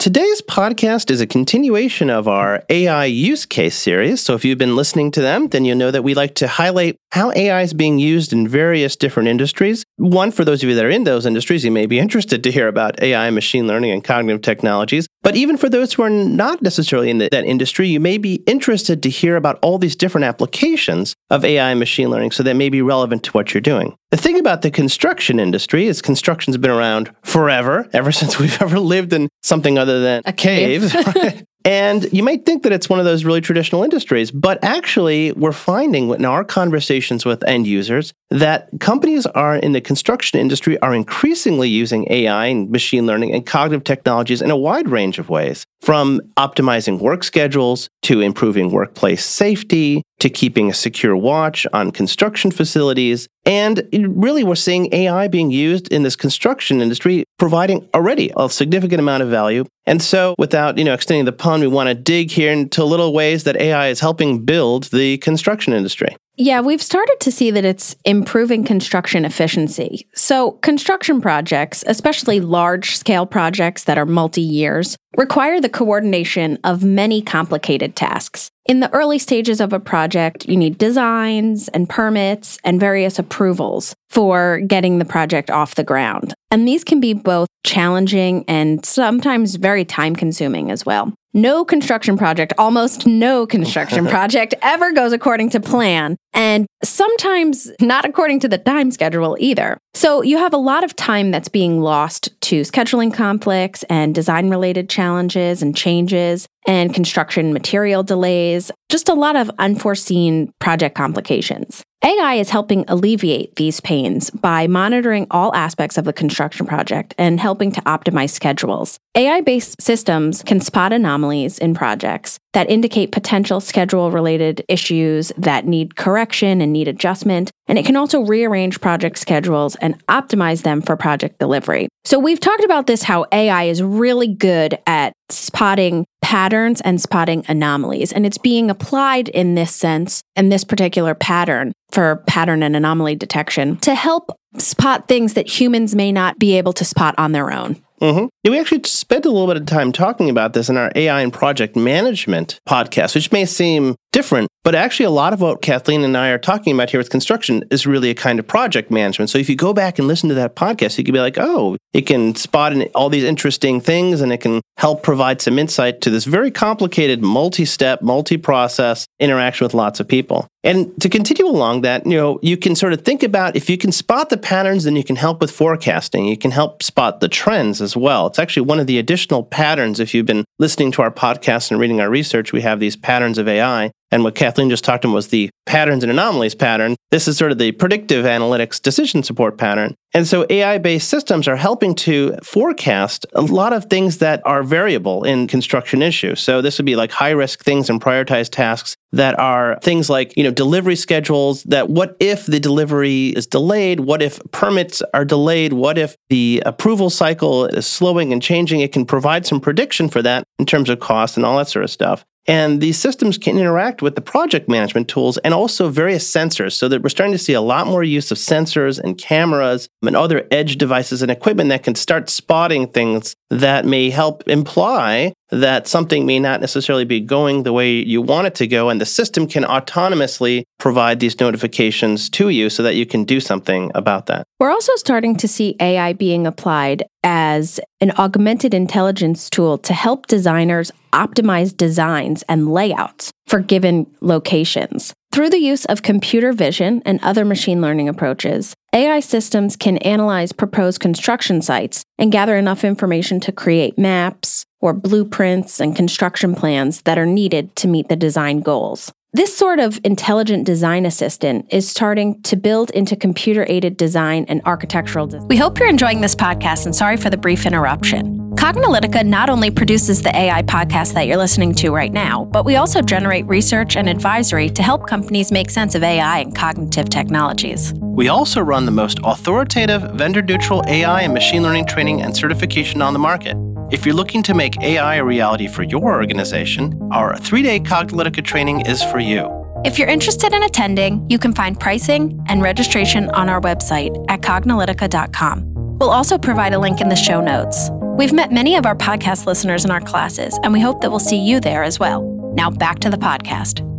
Today's podcast is a continuation of our AI use case series. So if you've been listening to them, then you'll know that we like to highlight how AI is being used in various different industries. One, for those of you that are in those industries, you may be interested to hear about AI, machine learning, and cognitive technologies. But even for those who are not necessarily in that industry, you may be interested to hear about all these different applications of AI and machine learning so that may be relevant to what you're doing. The thing about the construction industry is construction's been around forever, ever since we've ever lived in something other than A cave. caves. And you might think that it's one of those really traditional industries, but actually, we're finding in our conversations with end users that companies are in the construction industry are increasingly using AI and machine learning and cognitive technologies in a wide range of ways, from optimizing work schedules to improving workplace safety to keeping a secure watch on construction facilities. And really, we're seeing AI being used in this construction industry, providing already a significant amount of value. And so, without you know extending the pun, we want to dig here into little ways that AI is helping build the construction industry. Yeah, we've started to see that it's improving construction efficiency. So, construction projects, especially large scale projects that are multi years, require the coordination of many complicated tasks. In the early stages of a project, you need designs and permits and various approvals for getting the project off the ground. And these can be both challenging and sometimes very time consuming as well. No construction project, almost no construction project ever goes according to plan, and sometimes not according to the time schedule either. So you have a lot of time that's being lost to scheduling conflicts and design related challenges and changes and construction material delays, just a lot of unforeseen project complications. AI is helping alleviate these pains by monitoring all aspects of the construction project and helping to optimize schedules. AI based systems can spot anomalies in projects that indicate potential schedule related issues that need correction and need adjustment. And it can also rearrange project schedules and optimize them for project delivery. So, we've talked about this how AI is really good at spotting patterns and spotting anomalies. And it's being applied in this sense, in this particular pattern for pattern and anomaly detection to help spot things that humans may not be able to spot on their own. Mm-hmm. Yeah, we actually spent a little bit of time talking about this in our AI and project management podcast, which may seem different, but actually a lot of what Kathleen and I are talking about here with construction is really a kind of project management. So if you go back and listen to that podcast, you can be like, oh, it can spot all these interesting things and it can help provide some insight to this very complicated multi-step, multi-process interaction with lots of people. And to continue along that, you know, you can sort of think about if you can spot the patterns, then you can help with forecasting. You can help spot the trends as well. It's actually one of the additional patterns. If you've been listening to our podcast and reading our research, we have these patterns of AI. And what Kathleen just talked about was the patterns and anomalies pattern. This is sort of the predictive analytics decision support pattern. And so AI based systems are helping to forecast a lot of things that are variable in construction issues. So this would be like high risk things and prioritized tasks that are things like, you know, delivery schedules that what if the delivery is delayed? What if permits are delayed? What if the approval cycle is slowing and changing? It can provide some prediction for that in terms of cost and all that sort of stuff. And these systems can interact with the project management tools and also various sensors. So that we're starting to see a lot more use of sensors and cameras and other edge devices and equipment that can start spotting things that may help imply that something may not necessarily be going the way you want it to go. And the system can autonomously provide these notifications to you so that you can do something about that. We're also starting to see AI being applied as an augmented intelligence tool to help designers optimize designs and layouts for given locations. Through the use of computer vision and other machine learning approaches, AI systems can analyze proposed construction sites and gather enough information to create maps or blueprints and construction plans that are needed to meet the design goals. This sort of intelligent design assistant is starting to build into computer aided design and architectural design. We hope you're enjoying this podcast and sorry for the brief interruption. Cognilytica not only produces the AI podcast that you're listening to right now, but we also generate research and advisory to help companies make sense of AI and cognitive technologies. We also run the most authoritative, vendor neutral AI and machine learning training and certification on the market. If you're looking to make AI a reality for your organization, our three day Cognilytica training is for you. If you're interested in attending, you can find pricing and registration on our website at cognilytica.com. We'll also provide a link in the show notes. We've met many of our podcast listeners in our classes, and we hope that we'll see you there as well. Now back to the podcast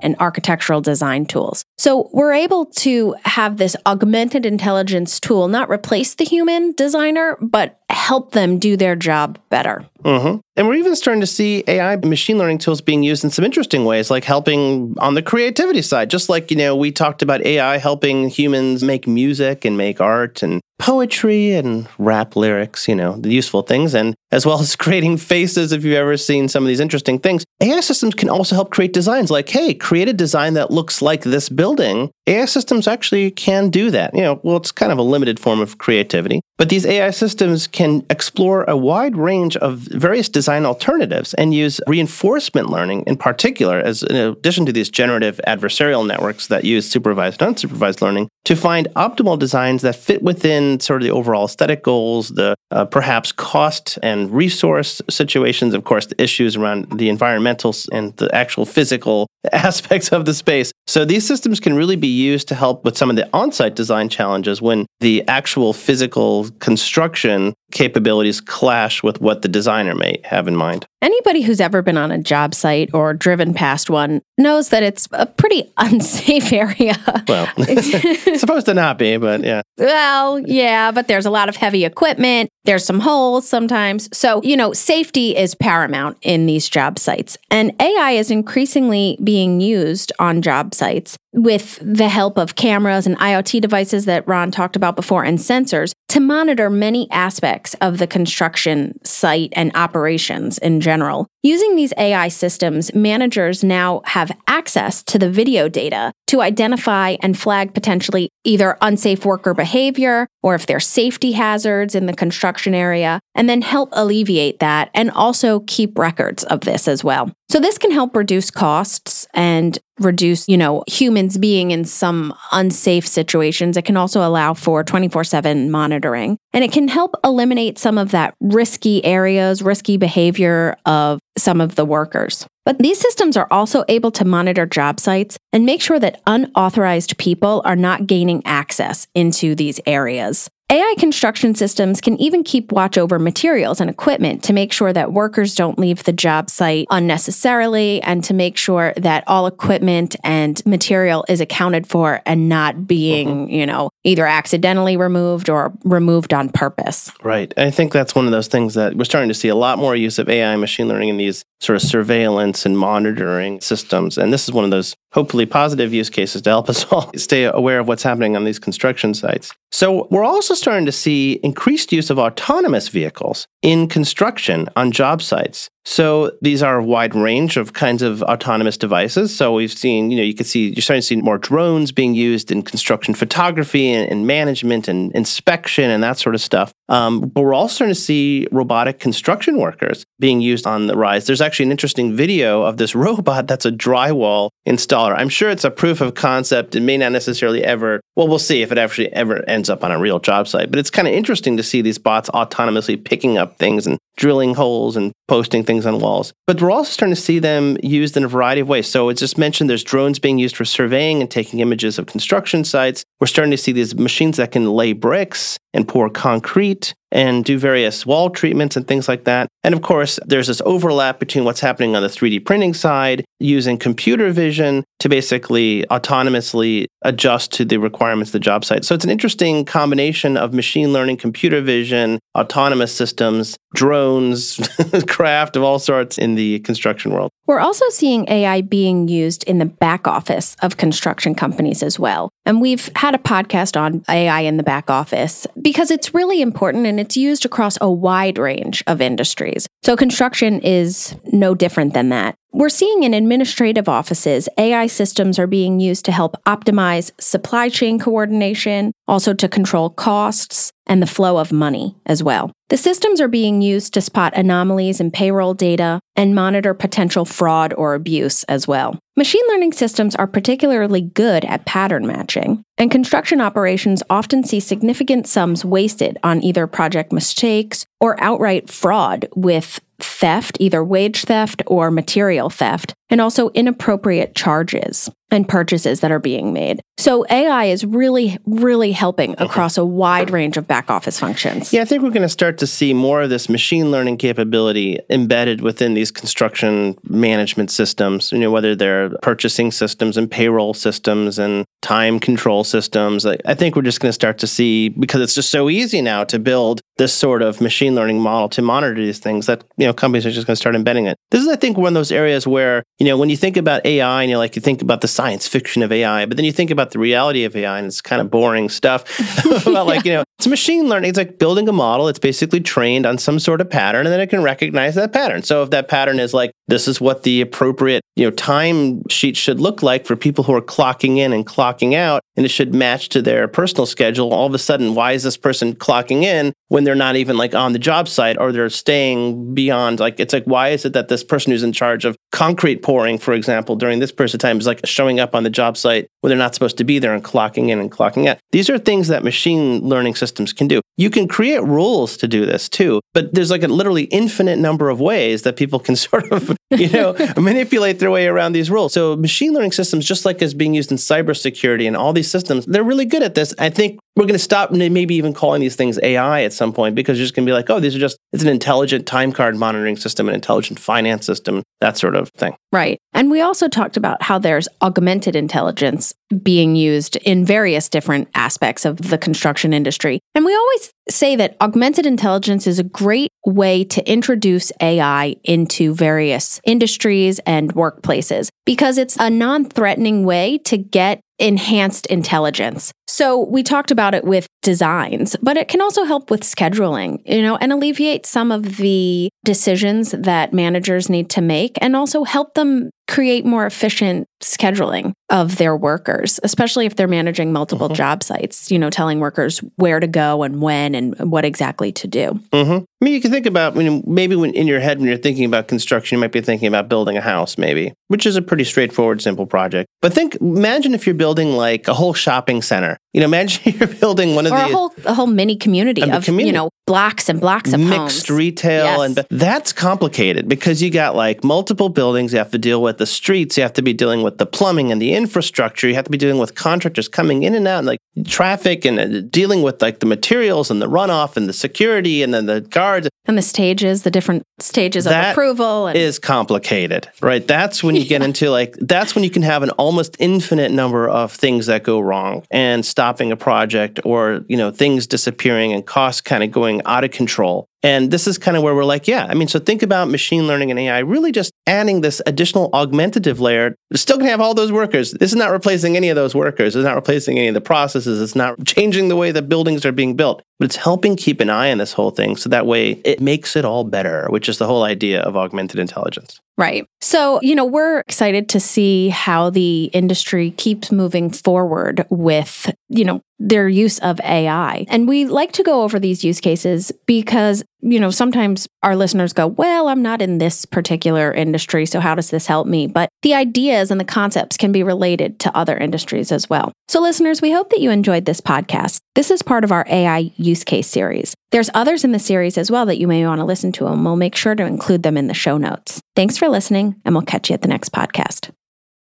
and architectural design tools. So we're able to have this augmented intelligence tool not replace the human designer, but help them do their job better. Mm-hmm. And we're even starting to see AI machine learning tools being used in some interesting ways, like helping on the creativity side. Just like, you know, we talked about AI helping humans make music and make art and poetry and rap lyrics, you know, the useful things, and as well as creating faces. If you've ever seen some of these interesting things, AI systems can also help create designs like, hey, create a design that looks like this building. AI systems actually can do that. You know, well, it's kind of a limited form of creativity, but these AI systems can explore a wide range of various design alternatives and use reinforcement learning in particular, as in addition to these generative adversarial networks that use supervised and unsupervised learning, to find optimal designs that fit within sort of the overall aesthetic goals, the uh, perhaps cost and resource situations, of course, the issues around the environmental and the actual physical aspects of the space. So these systems can really be used to help with some of the on site design challenges when the actual physical construction capabilities clash with what the designer may have in mind. Anybody who's ever been on a job site or driven past one knows that it's a pretty unsafe area. Well, it's supposed to not be, but yeah. Well, yeah, but there's a lot of heavy equipment. There's some holes sometimes. So, you know, safety is paramount in these job sites. And AI is increasingly being used on job sites with the help of cameras and IoT devices that Ron talked about before and sensors to monitor many aspects of the construction site and operations in general. Using these AI systems, managers now have access to the video data to identify and flag potentially either unsafe worker behavior or if there's safety hazards in the construction area, and then help alleviate that and also keep records of this as well. So this can help reduce costs and reduce, you know, humans being in some unsafe situations. It can also allow for 24/7 monitoring, and it can help eliminate some of that risky areas, risky behavior of some of the workers. But these systems are also able to monitor job sites and make sure that unauthorized people are not gaining access into these areas. AI construction systems can even keep watch over materials and equipment to make sure that workers don't leave the job site unnecessarily and to make sure that all equipment and material is accounted for and not being, mm-hmm. you know, either accidentally removed or removed on purpose. Right. I think that's one of those things that we're starting to see a lot more use of AI and machine learning in these sort of surveillance and monitoring systems. And this is one of those hopefully positive use cases to help us all stay aware of what's happening on these construction sites. So, we're also starting to see increased use of autonomous vehicles in construction on job sites. So these are a wide range of kinds of autonomous devices. So we've seen, you know, you can see you're starting to see more drones being used in construction photography and, and management and inspection and that sort of stuff. Um, but we're also starting to see robotic construction workers being used on the rise. There's actually an interesting video of this robot that's a drywall installer. I'm sure it's a proof of concept. It may not necessarily ever, well, we'll see if it actually ever ends up on a real job site. But it's kind of interesting to see these bots autonomously picking up things and drilling holes and posting things on walls. But we're also starting to see them used in a variety of ways. So it's just mentioned there's drones being used for surveying and taking images of construction sites. We're starting to see these machines that can lay bricks and pour concrete and do various wall treatments and things like that. And of course, there's this overlap between what's happening on the 3D printing side, using computer vision to basically autonomously adjust to the requirements of the job site. So it's an interesting combination of machine learning, computer vision, autonomous systems, drones, craft of all sorts in the construction world. We're also seeing AI being used in the back office of construction companies as well. And we've had a podcast on AI in the back office because it's really important and it's used across a wide range of industries. So construction is no different than that. We're seeing in administrative offices, AI systems are being used to help optimize supply chain coordination, also to control costs and the flow of money as well. The systems are being used to spot anomalies in payroll data and monitor potential fraud or abuse as well. Machine learning systems are particularly good at pattern matching, and construction operations often see significant sums wasted on either project mistakes or outright fraud with theft, either wage theft or material theft, and also inappropriate charges and purchases that are being made. So AI is really, really helping across a wide range of back office functions. Yeah, I think we're going to start to see more of this machine learning capability embedded within these construction management systems, you know, whether they're purchasing systems and payroll systems and time control systems. I think we're just going to start to see, because it's just so easy now to build this sort of machine learning model to monitor these things that, you know, companies are just going to start embedding it. This is, I think, one of those areas where, you know, when you think about AI and you like, you think about the science fiction of AI, but then you think about the reality of AI and it's kind of boring stuff about like, you know, it's machine learning. It's like building a model. It's basically trained on some sort of pattern and then it can recognize that pattern. So if that pattern is like, this is what the appropriate, you know, time sheet should look like for people who are clocking in and clocking out, and it should match to their personal schedule. All of a sudden, why is this person clocking in when they're not even like on the job site or they're staying beyond? Like, it's like, why is it that this person who's in charge of concrete pouring, for example, during this period of time is like showing up on the job site when they're not supposed to be there and clocking in and clocking out? These are things that machine learning systems can do. You can create rules to do this too, but there's like a literally infinite number of ways that people can sort of you know, manipulate their way around these rules. So machine learning systems, just like is being used in cybersecurity and all these systems, they're really good at this. I think we're going to stop maybe even calling these things AI at some point because you're just going to be like, oh, these are just, it's an intelligent time card monitoring system, an intelligent finance system, that sort of thing. Right. And we also talked about how there's augmented intelligence being used in various different aspects of the construction industry. And we always say that augmented intelligence is a great way to introduce AI into various industries and workplaces because it's a non threatening way to get enhanced intelligence. So we talked about it with designs, but it can also help with scheduling, you know, and alleviate some of the decisions that managers need to make and also help them create more efficient scheduling of their workers, especially if they're managing multiple mm-hmm. job sites, you know, telling workers where to go and when and what exactly to do. Mm-hmm. I mean, you can think about I mean, maybe when in your head when you're thinking about construction, you might be thinking about building a house, maybe, which is a pretty straightforward, simple project. But think, imagine if you're building like a whole shopping center. You know, imagine you're building one of or the a whole a whole mini community of community. you know blocks and blocks of mixed homes. retail, yes. and that's complicated because you got like multiple buildings. You have to deal with the streets. You have to be dealing with the plumbing and the infrastructure. You have to be dealing with contractors coming in and out, and like traffic, and uh, dealing with like the materials and the runoff and the security, and then the guards and the stages, the different stages that of approval. And- is complicated, right? That's when you get into like that's when you can have an almost infinite number of things that go wrong and stopping a project or you know things disappearing and costs kind of going out of control. And this is kind of where we're like, yeah, I mean, so think about machine learning and AI really just adding this additional augmentative layer. It's still going to have all those workers. This is not replacing any of those workers. It's not replacing any of the processes. It's not changing the way that buildings are being built, but it's helping keep an eye on this whole thing. So that way it makes it all better, which is the whole idea of augmented intelligence. Right. So, you know, we're excited to see how the industry keeps moving forward with, you know, their use of AI. And we like to go over these use cases because, you know, sometimes our listeners go, well, I'm not in this particular industry, so how does this help me? But the ideas and the concepts can be related to other industries as well. So, listeners, we hope that you enjoyed this podcast. This is part of our AI use case series. There's others in the series as well that you may want to listen to, and we'll make sure to include them in the show notes. Thanks for listening, and we'll catch you at the next podcast.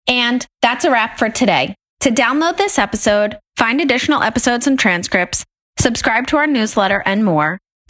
And that's a wrap for today. To download this episode, find additional episodes and transcripts, subscribe to our newsletter, and more,